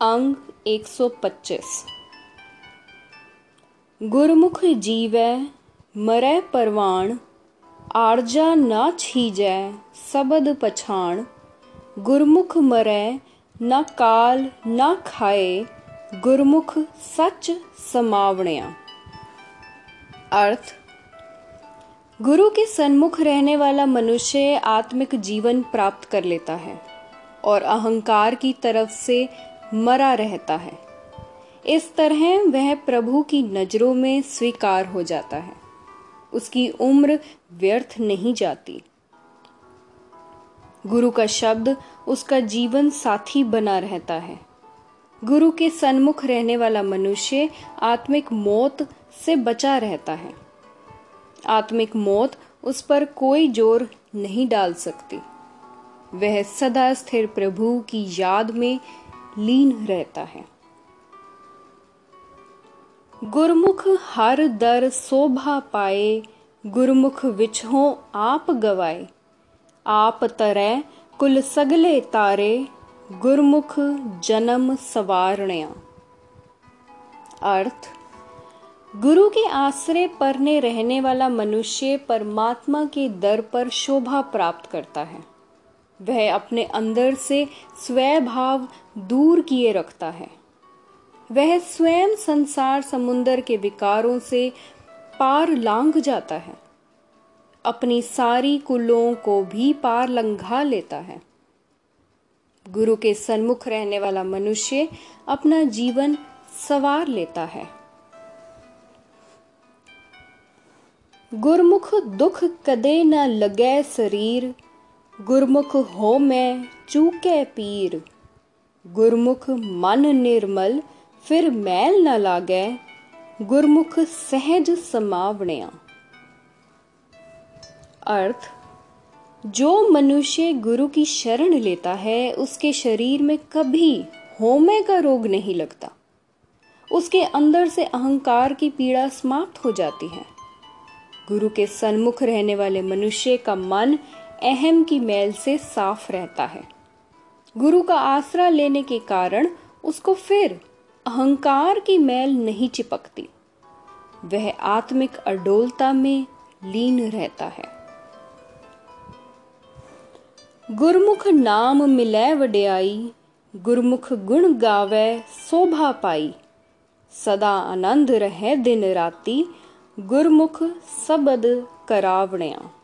अंग 125 गुरमुख जीवै, मरै परवान आरजा न छीजै, सबद पछाण। गुरमुख मरै, न काल, न खाए, गुरमुख सच समावणिया। अर्थ, गुरु के सन्मुख रहने वाला मनुष्य आत्मिक जीवन प्राप्त कर लेता है और अहंकार की तरफ़ से मरा रहता है। इस तरह वह प्रभु की नज़रों में स्वीकार हो जाता है। उसकी उम्र व्यर्थ नहीं जाती। गुरु का शब्द उसका जीवन साथी बना रहता है। गुरु के सन्मुख रहने वाला मनुष्य आत्मिक मौत से बचा रहता है। आत्मिक मौत उस पर कोई ज़ोर नहीं डाल सकती। वह सदा स्थिर प्रभु की याद में लीन रहता है। गुरमुख हर दर शोभा पाए, गुरमुख विछो आप गवाए। आप तरह कुल सगले तारे, गुरमुख जन्म सवारणया। अर्थ, गुरु के आश्रय परने रहने वाला मनुष्य परमात्मा के दर पर शोभा प्राप्त करता है। वह अपने अंदर से स्वभाव दूर किए रखता है। वह स्वयं संसार समुन्दर के विकारों से पार लांग जाता है। अपनी सारी कुलों को भी पार लंघा लेता है। गुरु के सन्मुख रहने वाला मनुष्य अपना जीवन सवार लेता है। गुरमुख दुख कदे न लगे शरीर गुरमुख हो मैं चूके पीर। गुरमुख मन निर्मल, फिर मैल न लागे। गुरमुख सहज समावणिया। अर्थ, जो मनुष्य गुरु की शरण लेता है, उसके शरीर में कभी होमे का रोग नहीं लगता। उसके अंदर से अहंकार की पीड़ा समाप्त हो जाती है। गुरु के सन्मुख रहने वाले मनुष्य का मन अहम की मैल से साफ़ रहता है। गुरु का आसरा लेने के कारण उसको फिर अहंकार की मैल नहीं चिपकती। वह आत्मिक अडोलता में लीन रहता है। गुरमुख नाम मिलै वड्याई, गुरमुख गुण गावे शोभा पाई। सदा आनंद रहे दिन राती, गुरमुख सबद करावणिया।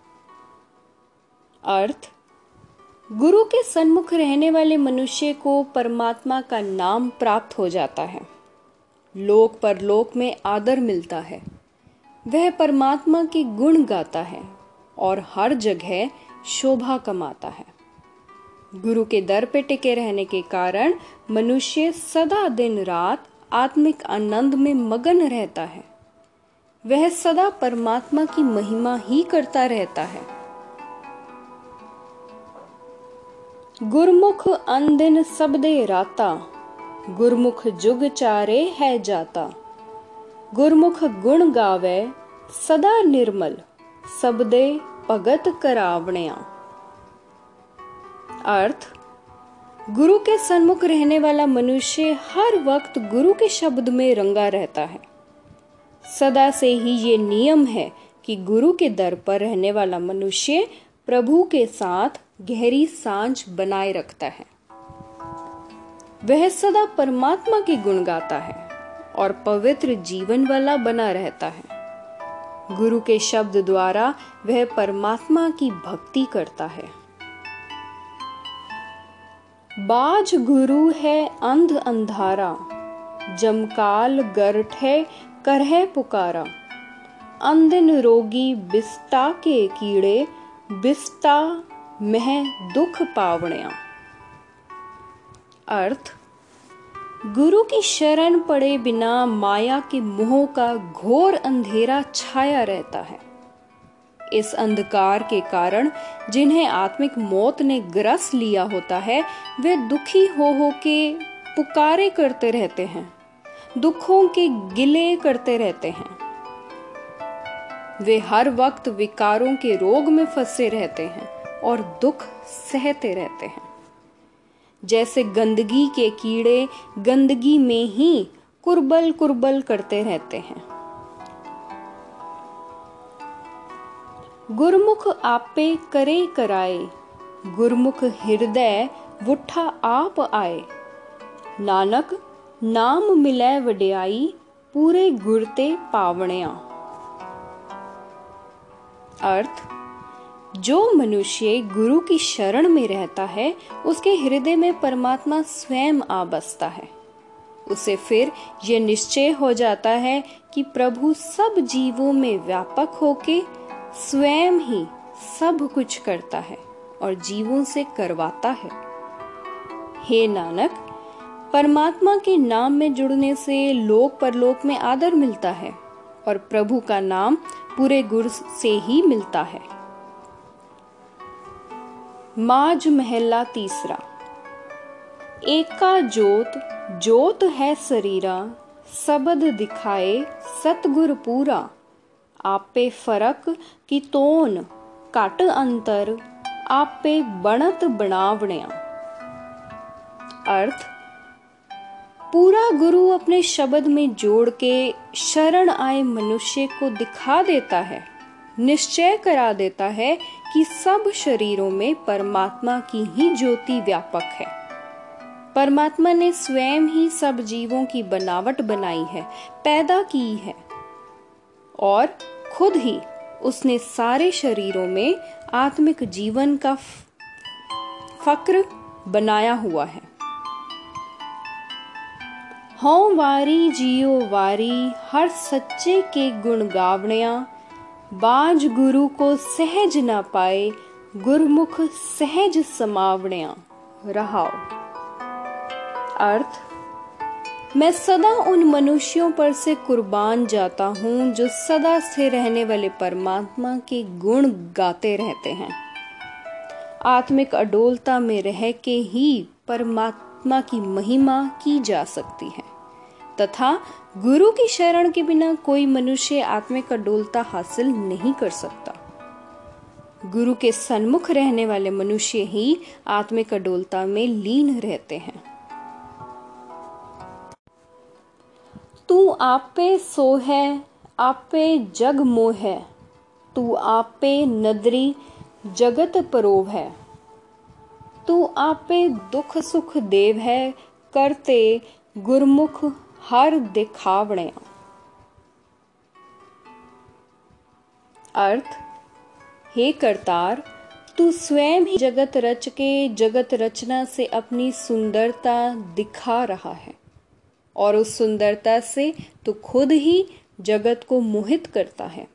अर्थ, गुरु के सन्मुख रहने वाले मनुष्य को परमात्मा का नाम प्राप्त हो जाता है। लोक परलोक में आदर मिलता है। वह परमात्मा के गुण गाता है और हर जगह शोभा कमाता है। गुरु के दर पे टिके रहने के कारण मनुष्य सदा दिन रात आत्मिक आनंद में मगन रहता है। वह सदा परमात्मा की महिमा ही करता रहता है। गुरमुख अंदिन सबदे राता। गुरमुख जुग चारे है जाता। गुरमुख गुण गावे सदा निर्मल, सबदे भगत करावणिया। अर्थ, गुरु के सन्मुख रहने वाला मनुष्य हर वक्त गुरु के शब्द में रंगा रहता है। सदा से ही ये नियम है कि गुरु के दर पर रहने वाला मनुष्य प्रभु के साथ गहरी साँझ बनाए रखता है। वह सदा परमात्मा के गुण गाता है और पवित्र जीवन वाला बना रहता है। गुरु के शब्द द्वारा वह परमात्मा की भक्ति करता है। बाज गुरु है अंध अंधारा जमकाल गर्ठ है, करह पुकारा। अंधन रोगी बिस्ता के कीड़े, बिस्ता मह दुख पावणिया। अर्थ, गुरु की शरण पड़े बिना माया के मोह का घोर अंधेरा छाया रहता है। इस अंधकार के कारण जिन्हें आत्मिक मौत ने ग्रस लिया होता है, वे दुखी हो हो के पुकारे करते रहते हैं, दुखों के गिले करते रहते हैं। वे हर वक्त विकारों के रोग में फंसे रहते हैं। और दुख सहते रहते हैं। जैसे गंदगी के कीड़े गंदगी में ही कुर्बल कुर्बल करते रहते हैं। गुरमुख आपे करे कराए, गुरमुख हृदय वुठा आप आए। नानक नाम मिले वड्याई, पूरे गुरते पावणिया। अर्थ जो मनुष्य गुरु की शरण में रहता है, उसके हृदय में परमात्मा स्वयं आ बसता है। उसे फिर यह निश्चय हो जाता है कि प्रभु सब जीवों में व्यापक होके स्वयं ही सब कुछ करता है और जीवों से करवाता है। हे नानक, परमात्मा के नाम में जुड़ने से लोक परलोक में आदर मिलता है और प्रभु का नाम पूरे गुरु से ही मिलता है। माज महला तीसरा। एका जोत जोत है शरीरा सबद दिखाए सतगुर पूरा। आपे फरक की तोन, कट अंतर, आपे बनत बनावणिया। अर्थ, पूरा गुरु अपने शब्द में जोड़ के शरण आए मनुष्य को दिखा देता है, निश्चय करा देता है कि सब शरीरों में परमात्मा की ही ज्योति व्यापक है। परमात्मा ने स्वयं ही सब जीवों की बनावट बनाई है, पैदा की है। और खुद ही उसने सारे शरीरों में आत्मिक जीवन का फक्र बनाया हुआ है। हों वारी जियो वारी, हर सच्चे के गुण गावणिया बाज गुरु को सहज ना पाए, गुरमुख सहज समावणिया। रहाओ। अर्थ, मैं सदा उन मनुष्यों पर से कुर्बान जाता हूँ, जो सदा से रहने वाले परमात्मा के गुण गाते रहते हैं। आत्मिक अडोलता में रह के ही परमात्मा की महिमा की जा सकती है। तथा गुरु की शरण के बिना कोई मनुष्य आत्मिक अडोलता हासिल नहीं कर सकता। गुरु के सन्मुख रहने वाले मनुष्य ही आत्मिक अडोलता में लीन रहते हैं। तू आपे सो है, आपे जग मोह है, तू आपे नदरी जगत परोव है। तू आपे दुख सुख देव है, करते गुरमुख हर दिखावणे। अर्थ, हे करतार, तू स्वयं ही जगत रच के जगत रचना से अपनी सुंदरता दिखा रहा है। और उस सुंदरता से तू खुद ही जगत को मोहित करता है।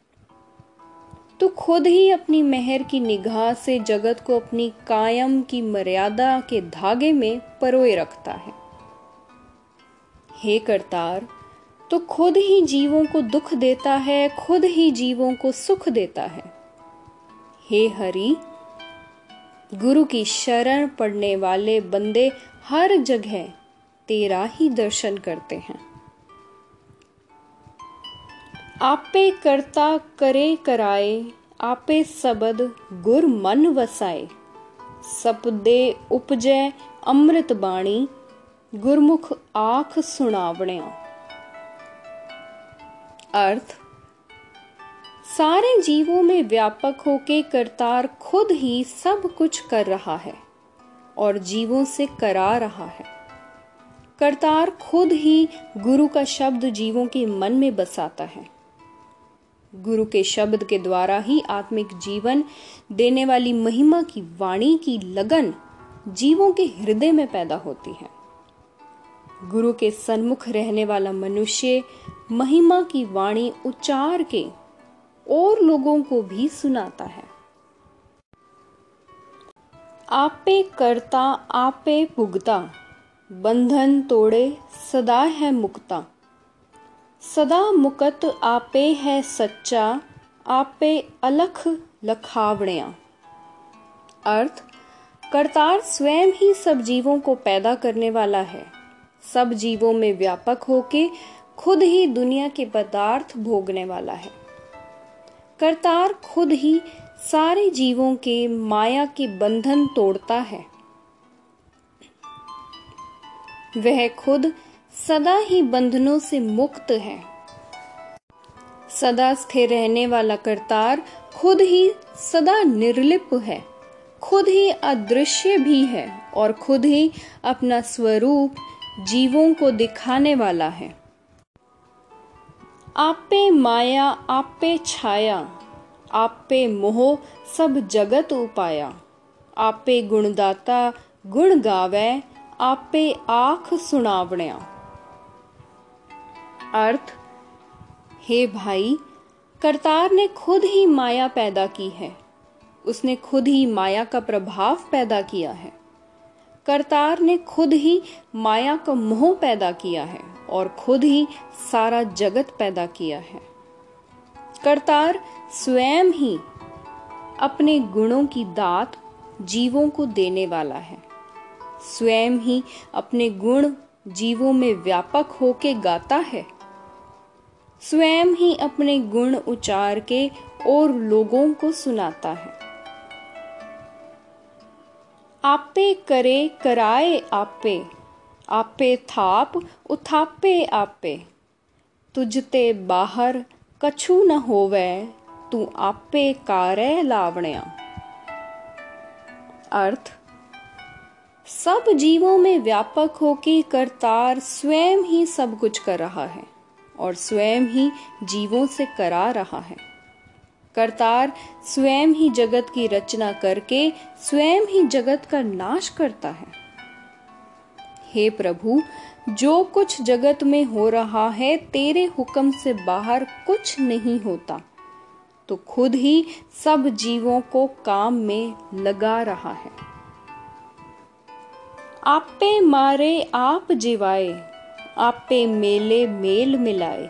तू खुद ही अपनी मेहर की निगाह से जगत को अपनी कायम की मर्यादा के धागे में परोए रखता है। हे करतार तो खुद ही जीवों को दुख देता है, खुद ही जीवों को सुख देता है। हे हरि, गुरु की शरण पड़ने वाले बंदे हर जगह तेरा ही दर्शन करते हैं। आपे करता करे कराए, आपे सबद गुर मन वसाए। सपदे उपजय अमृत बाणी गुरमुख आख सुनावणिया अर्थ, सारे जीवों में व्यापक होके करतार खुद ही सब कुछ कर रहा है और जीवों से करा रहा है। करतार खुद ही गुरु का शब्द जीवों के मन में बसाता है। गुरु के शब्द के द्वारा ही आत्मिक जीवन देने वाली महिमा की वाणी की लगन जीवों के हृदय में पैदा होती है। गुरु के सन्मुख रहने वाला मनुष्य महिमा की वाणी उच्चार के और लोगों को भी सुनाता है। आपे करता, आपे भुगता बंधन तोड़े सदा है मुक्ता। सदा मुकत आपे है सच्चा, आपे अलख लखावणिया। अर्थ, करतार स्वयं ही सब जीवों को पैदा करने वाला है। सब जीवों में व्यापक होके खुद ही दुनिया के पदार्थ भोगने वाला है। करतार खुद ही सारे जीवों के माया के बंधन तोड़ता है। वह खुद सदा ही बंधनों से मुक्त है। सदा स्थिर रहने वाला करतार खुद ही सदा निर्लिप है। खुद ही अदृश्य भी है और खुद ही अपना स्वरूप जीवों को दिखाने वाला है। आपे माया, आपे छाया, आपे मोह सब जगत उपाया। आपे गुणदाता, गुण गावे, आपे आख सुनावण्या। अर्थ, हे भाई, करतार ने खुद ही माया पैदा की है। उसने खुद ही माया का प्रभाव पैदा किया है। करतार ने खुद ही माया का मोह पैदा किया है और खुद ही सारा जगत पैदा किया है। करतार स्वयं ही अपने गुणों की दात जीवों को देने वाला है। स्वयं ही अपने गुण जीवों में व्यापक होके गाता है। स्वयं ही अपने गुण उचार के और लोगों को सुनाता है। आपे करे कराए आपे आपे थाप उथापे आपे। तुझते बाहर कछु न होवे, तू आपे कारे लावण्या। अर्थ, सब जीवों में व्यापक होके करतार स्वयं ही सब कुछ कर रहा है, और स्वयं ही जीवों से करा रहा है। करतार स्वयं ही जगत की रचना करके स्वयं ही जगत का नाश करता है। हे प्रभु, जो कुछ जगत में हो रहा है, तेरे हुक्म से बाहर कुछ नहीं होता। तो खुद ही सब जीवों को काम में लगा रहा है। आपे मारे, आप जिवाए, आपे मेले मेल मिलाए।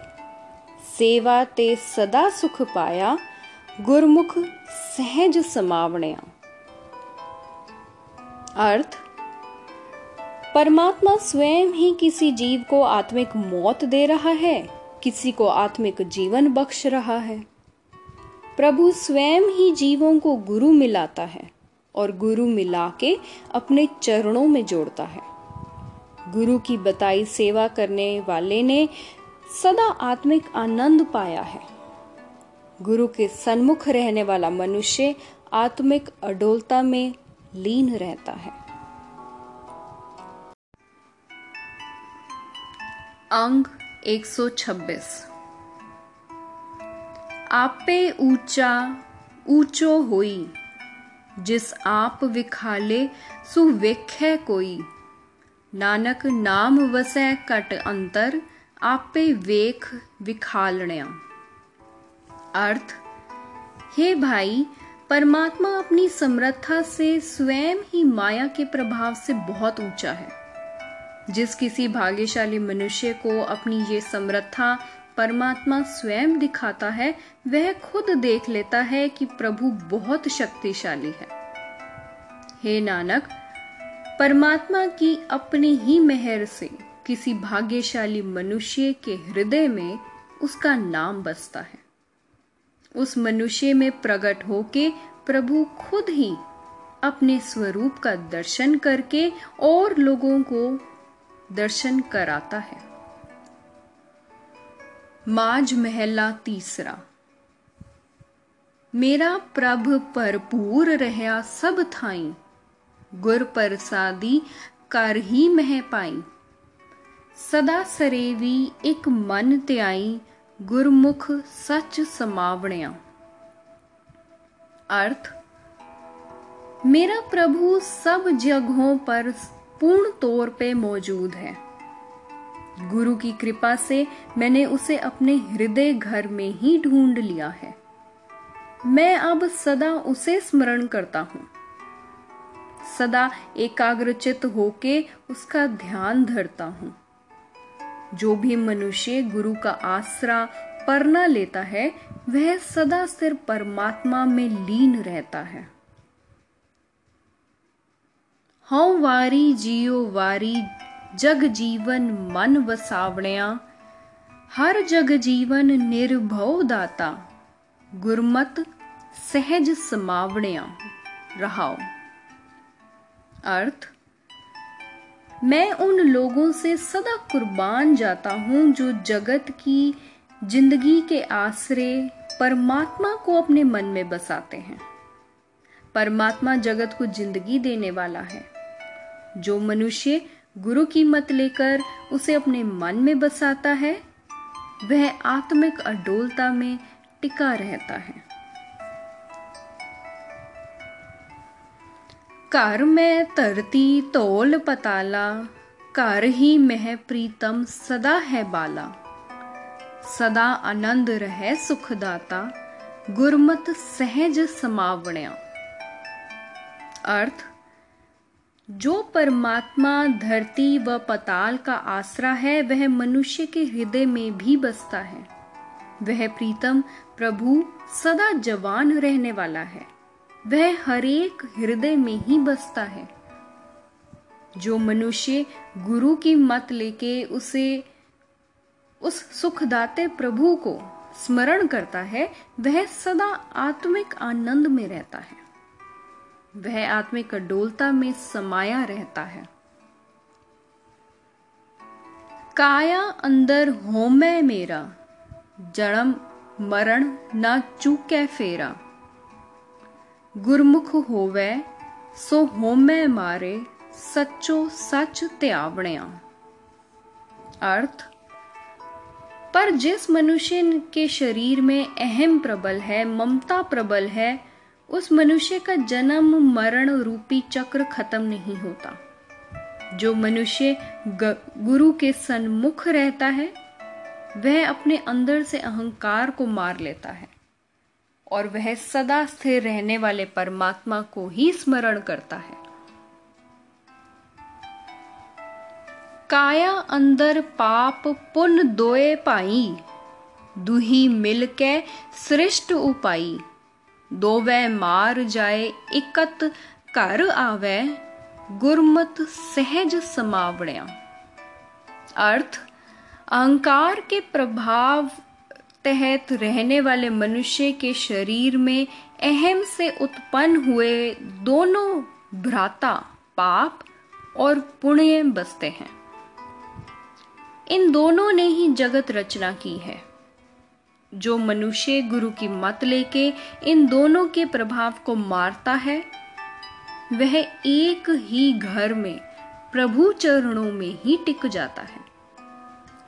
सेवा ते सदा सुख पाया गुरमुख सहज समावणया। अर्थ, परमात्मा स्वयं ही किसी जीव को आत्मिक मौत दे रहा है, किसी को आत्मिक जीवन बख्श रहा है। प्रभु स्वयं ही जीवों को गुरु मिलाता है और गुरु मिला के अपने चरणों में जोड़ता है। गुरु की बताई सेवा करने वाले ने सदा आत्मिक आनंद पाया है। गुरु के सन्मुख रहने वाला मनुष्य आत्मिक अडोलता में लीन रहता है। अंग 126 आपे ऊँचा, ऊंचो होई, जिस आप विखाले सुवेख्य कोई। नानक नाम वसै कट अंतर, आपे वेख विखालण्या। अर्थ, हे भाई, परमात्मा अपनी समर्था से स्वयं ही माया के प्रभाव से बहुत ऊँचा है। जिस किसी भाग्यशाली मनुष्य को अपनी ये समर्था परमात्मा स्वयं दिखाता है, वह खुद देख लेता है कि प्रभु बहुत शक्तिशाली है। हे नानक, परमात्मा की अपनी ही मेहर से किसी भाग्यशाली मनुष्य के हृदय में उसका नाम बसता है। उस मनुष्य में प्रकट होके प्रभु खुद ही अपने स्वरूप का दर्शन करके और लोगों को दर्शन कराता है। माज महला तीसरा। मेरा प्रभ भरपूर रहा सब थाई, गुर प्रसादी कर ही मह पाई। सदा सरेवी एक मन त्याई गुरमुख सच समावणिया। अर्थ, मेरा प्रभु सब जगहों पर पूर्ण तौर पे मौजूद है। गुरु की कृपा से मैंने उसे अपने हृदय घर में ही ढूंढ लिया है। मैं अब सदा उसे स्मरण करता हूँ। सदा एकाग्रचित होके उसका ध्यान धरता हूँ। जो भी मनुष्य गुरु का आसरा परना लेता है, वह सदा सिर परमात्मा में लीन रहता है। हौ वारी, जियो वारी, जग जीवन मन वसावणिया, हर जग जीवन निर्भव दाता, गुरमत सहज समावणिया। रहाओ। अर्थ मैं उन लोगों से सदा कुर्बान जाता हूँ जो जगत की ज़िंदगी के आसरे परमात्मा को अपने मन में बसाते हैं। परमात्मा जगत को ज़िंदगी देने वाला है। जो मनुष्य गुरु की मत लेकर उसे अपने मन में बसाता है, वह आत्मिक अडोलता में टिका रहता है। कर में तरती तोल पताला कर ही मह प्रीतम सदा है बाला सदा आनंद रहे सुखदाता गुरमत सहज समावण्या अर्थ जो परमात्मा धरती व पताल का आसरा है वह मनुष्य के हृदय में भी बसता है वह प्रीतम प्रभु सदा जवान रहने वाला है वह हरेक हृदय में ही बसता है। जो मनुष्य गुरु की मत लेके उसे, उस सुखदाते प्रभु को स्मरण करता है, वह सदा आत्मिक आनंद में रहता है। वह आत्मिक डोलता में समाया रहता है। काया अंदर होमै मेरा जन्म मरण ना चूके फेरा। गुरमुख होवे सो होमै मारे सच्चो सच त्यावणिया अर्थ पर जिस मनुष्य के शरीर में अहम प्रबल है ममता प्रबल है उस मनुष्य का जन्म मरण रूपी चक्र खत्म नहीं होता जो मनुष्य गुरु के सन्मुख रहता है वह अपने अंदर से अहंकार को मार लेता है और वह सदा स्थिर रहने वाले परमात्मा को ही स्मरण करता है। काया अंदर पाप पुन दोए पाई, दुही मिल के सृष्ट उपाई। दो वह मार जाए इकत कर आवे, गुरमत सहज समावण्या। अर्थ, अहंकार के प्रभाव तहत रहने वाले मनुष्य के शरीर में अहम से उत्पन्न हुए दोनों भ्राता, पाप और पुण्य बसते हैं। इन दोनों ने ही जगत रचना की है। जो मनुष्य गुरु की मत लेके इन दोनों के प्रभाव को मारता है, वह एक ही घर में, प्रभु चरणों में ही टिक जाता है।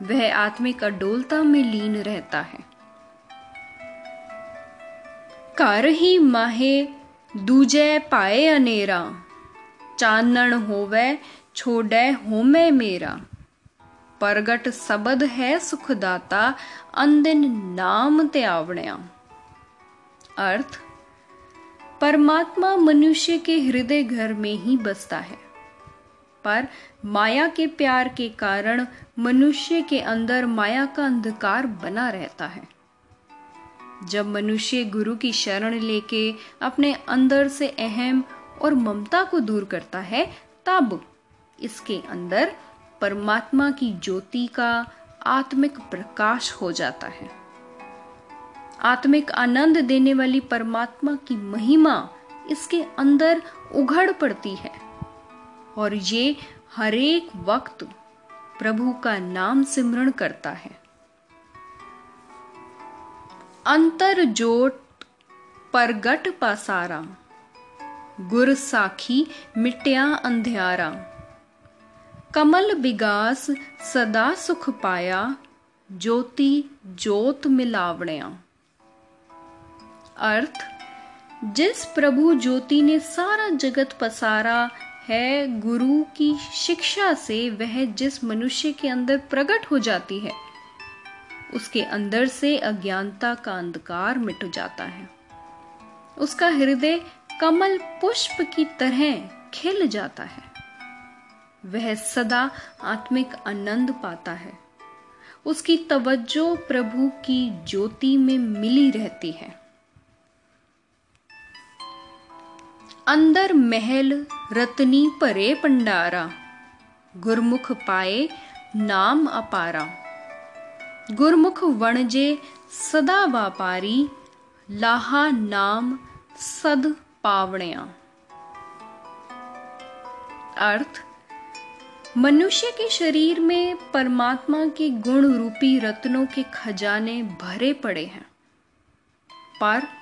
वह आत्मिक अडोलता में लीन रहता है। कर ही माहे दूजे पाए अनेरा चानण होवे छोड़े होमे मेरा। प्रगट शब्द है सुखदाता, अंदिन नाम त्यावण्या अर्थ, परमात्मा मनुष्य के हृदय घर में ही बसता है। पर माया के प्यार के कारण मनुष्य के अंदर माया का अंधकार बना रहता है। जब मनुष्य गुरु की शरण लेके अपने अंदर से अहम और ममता को दूर करता है, तब इसके अंदर परमात्मा की ज्योति का आत्मिक प्रकाश हो जाता है। आत्मिक आनंद देने वाली परमात्मा की महिमा इसके अंदर उघड़ पड़ती है। और ये हरेक वक्त प्रभु का नाम सिमरण करता है। अंतर जोट परगट पासारा गुर साखी मिट्या अंध्यारा कमल विगास सदा सुख पाया, ज्योति जोत मिलावणया। अर्थ, जिस प्रभु ज्योति ने सारा जगत पसारा है, गुरु की शिक्षा से वह जिस मनुष्य के अंदर प्रकट हो जाती है, उसके अंदर से अज्ञानता का अंधकार मिट जाता है। उसका हृदय कमल पुष्प की तरह खिल जाता है। वह सदा आत्मिक आनंद पाता है। उसकी तवज्जो प्रभु की ज्योति में मिली रहती है। अंदर महल रतनी परे पंडारा, गुरमुख पाए नाम अपारा। गुरमुख वणजे सदा व्यापारी लाहा नाम सद पावणया। अर्थ, मनुष्य के शरीर में परमात्मा के गुण रूपी रत्नों के खजाने भरे पड़े हैं। पर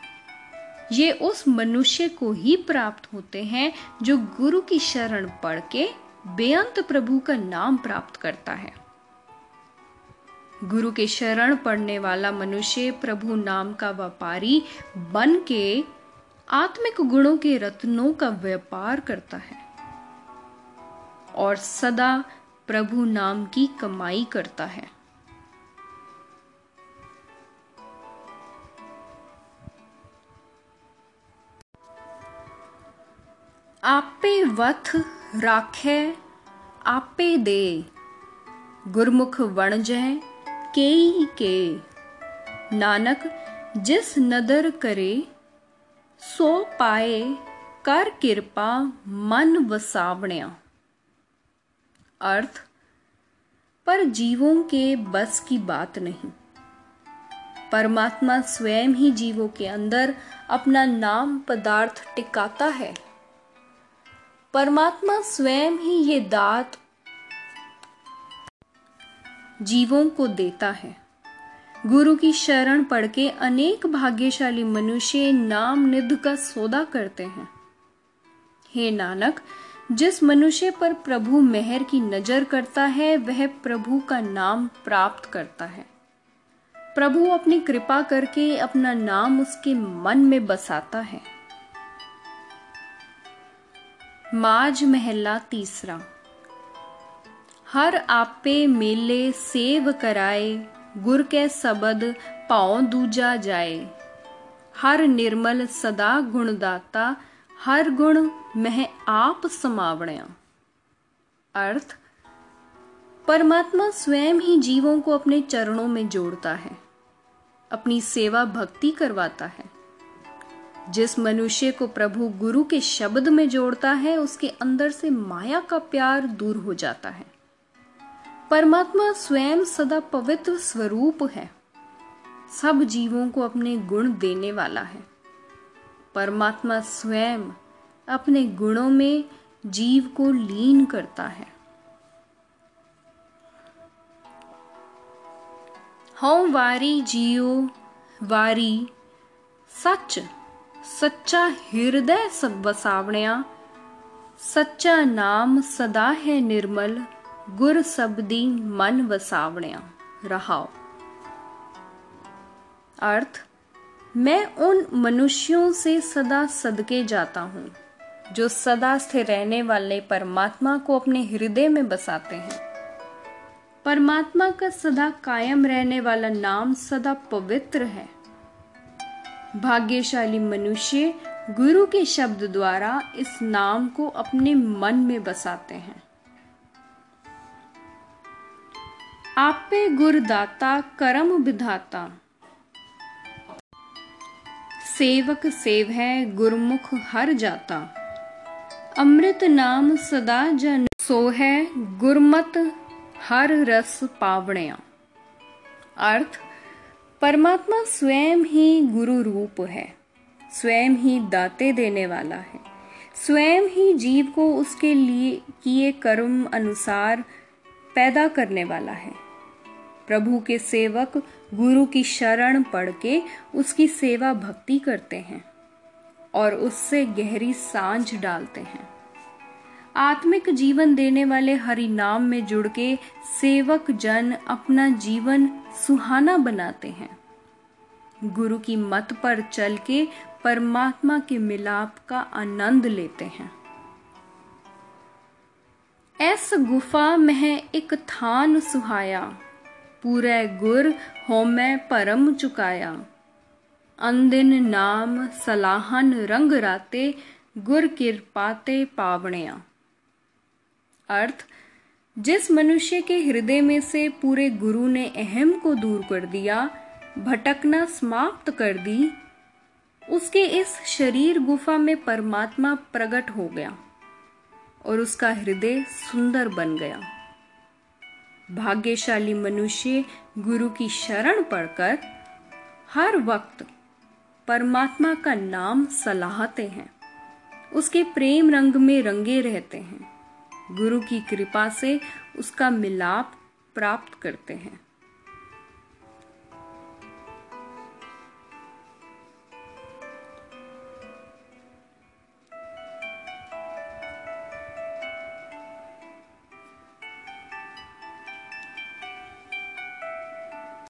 ये उस मनुष्य को ही प्राप्त होते हैं जो गुरु की शरण पढ़ के बेअंत प्रभु का नाम प्राप्त करता है। गुरु के शरण पढ़ने वाला मनुष्य प्रभु नाम का व्यापारी बन के आत्मिक गुणों के रत्नों का व्यापार करता है और सदा प्रभु नाम की कमाई करता है। आपे वथ राखे, आपे दे। गुरमुख वण जय के। के नानक जिस नदर करे, सो पाए कर कृपा मन वसावण्या। अर्थ, पर जीवों के बस की बात नहीं। परमात्मा स्वयं ही जीवों के अंदर अपना नाम पदार्थ टिकाता है। परमात्मा स्वयं ही ये दात जीवों को देता है। गुरु की शरण पढ़ के अनेक भाग्यशाली मनुष्य नाम निध का सौदा करते हैं। हे नानक, जिस मनुष्य पर प्रभु मेहर की नज़र करता है, वह प्रभु का नाम प्राप्त करता है। प्रभु अपनी कृपा करके अपना नाम उसके मन में बसाता है। माज महला तीसरा। हर आपे मेले सेव कराए, गुर के सबद पाओ दूजा जाए। हर निर्मल सदा गुणदाता, हर गुण मह आप समावणया। अर्थ, परमात्मा स्वयं ही जीवों को अपने चरणों में जोड़ता है, अपनी सेवा भक्ति करवाता है। जिस मनुष्य को प्रभु गुरु के शब्द में जोड़ता है, उसके अंदर से माया का प्यार दूर हो जाता है। परमात्मा स्वयं सदा पवित्र स्वरूप है। सब जीवों को अपने गुण देने वाला है। परमात्मा स्वयं अपने गुणों में जीव को लीन करता है। हम वारी जियो, वारी सच। सच्चा हृदय सब वसावणिया सच्चा नाम सदा है निर्मल, गुर सबदी मन वसावणिया। रहाओ। अर्थ, मैं उन मनुष्यों से सदा सदके जाता हूँ, जो सदा स्थिर रहने वाले परमात्मा को अपने हृदय में बसाते हैं। परमात्मा का सदा कायम रहने वाला नाम सदा पवित्र है। भाग्यशाली मनुष्य गुरु के शब्द द्वारा इस नाम को अपने मन में बसाते हैं। आपे गुरदाता, करम विधाता। सेवक सेव है, गुरमुख हर जाता। अमृत नाम सदा जन सो है, गुरमत हर रस पावणया। अर्थ परमात्मा स्वयं ही गुरु रूप है, स्वयं ही दाते देने वाला है, स्वयं ही जीव को उसके लिए किए कर्म अनुसार पैदा करने वाला है। प्रभु के सेवक गुरु की शरण पढ़ के उसकी सेवा भक्ति करते हैं और उससे गहरी साँझ डालते हैं। आत्मिक जीवन देने वाले हरि नाम में जुड़ के सेवक जन अपना जीवन सुहाना बनाते हैं। गुरु की मत पर चल के परमात्मा के मिलाप का आनंद लेते हैं। ऐस गुफा में एक थान सुहाया, पूरे गुर होमै परम चुकाया। अंदिन नाम सलाहन रंग राते, गुर किरपाते पावणिया। अर्थ, जिस मनुष्य के हृदय में से पूरे गुरु ने अहम को दूर कर दिया, भटकना समाप्त कर दी, उसके इस शरीर गुफा में परमात्मा प्रकट हो गया और उसका हृदय सुंदर बन गया। भाग्यशाली मनुष्य गुरु की शरण पढ़कर हर वक्त परमात्मा का नाम सलाहते हैं। उसके प्रेम रंग में रंगे रहते हैं। गुरु की कृपा से उसका मिलाप प्राप्त करते हैं।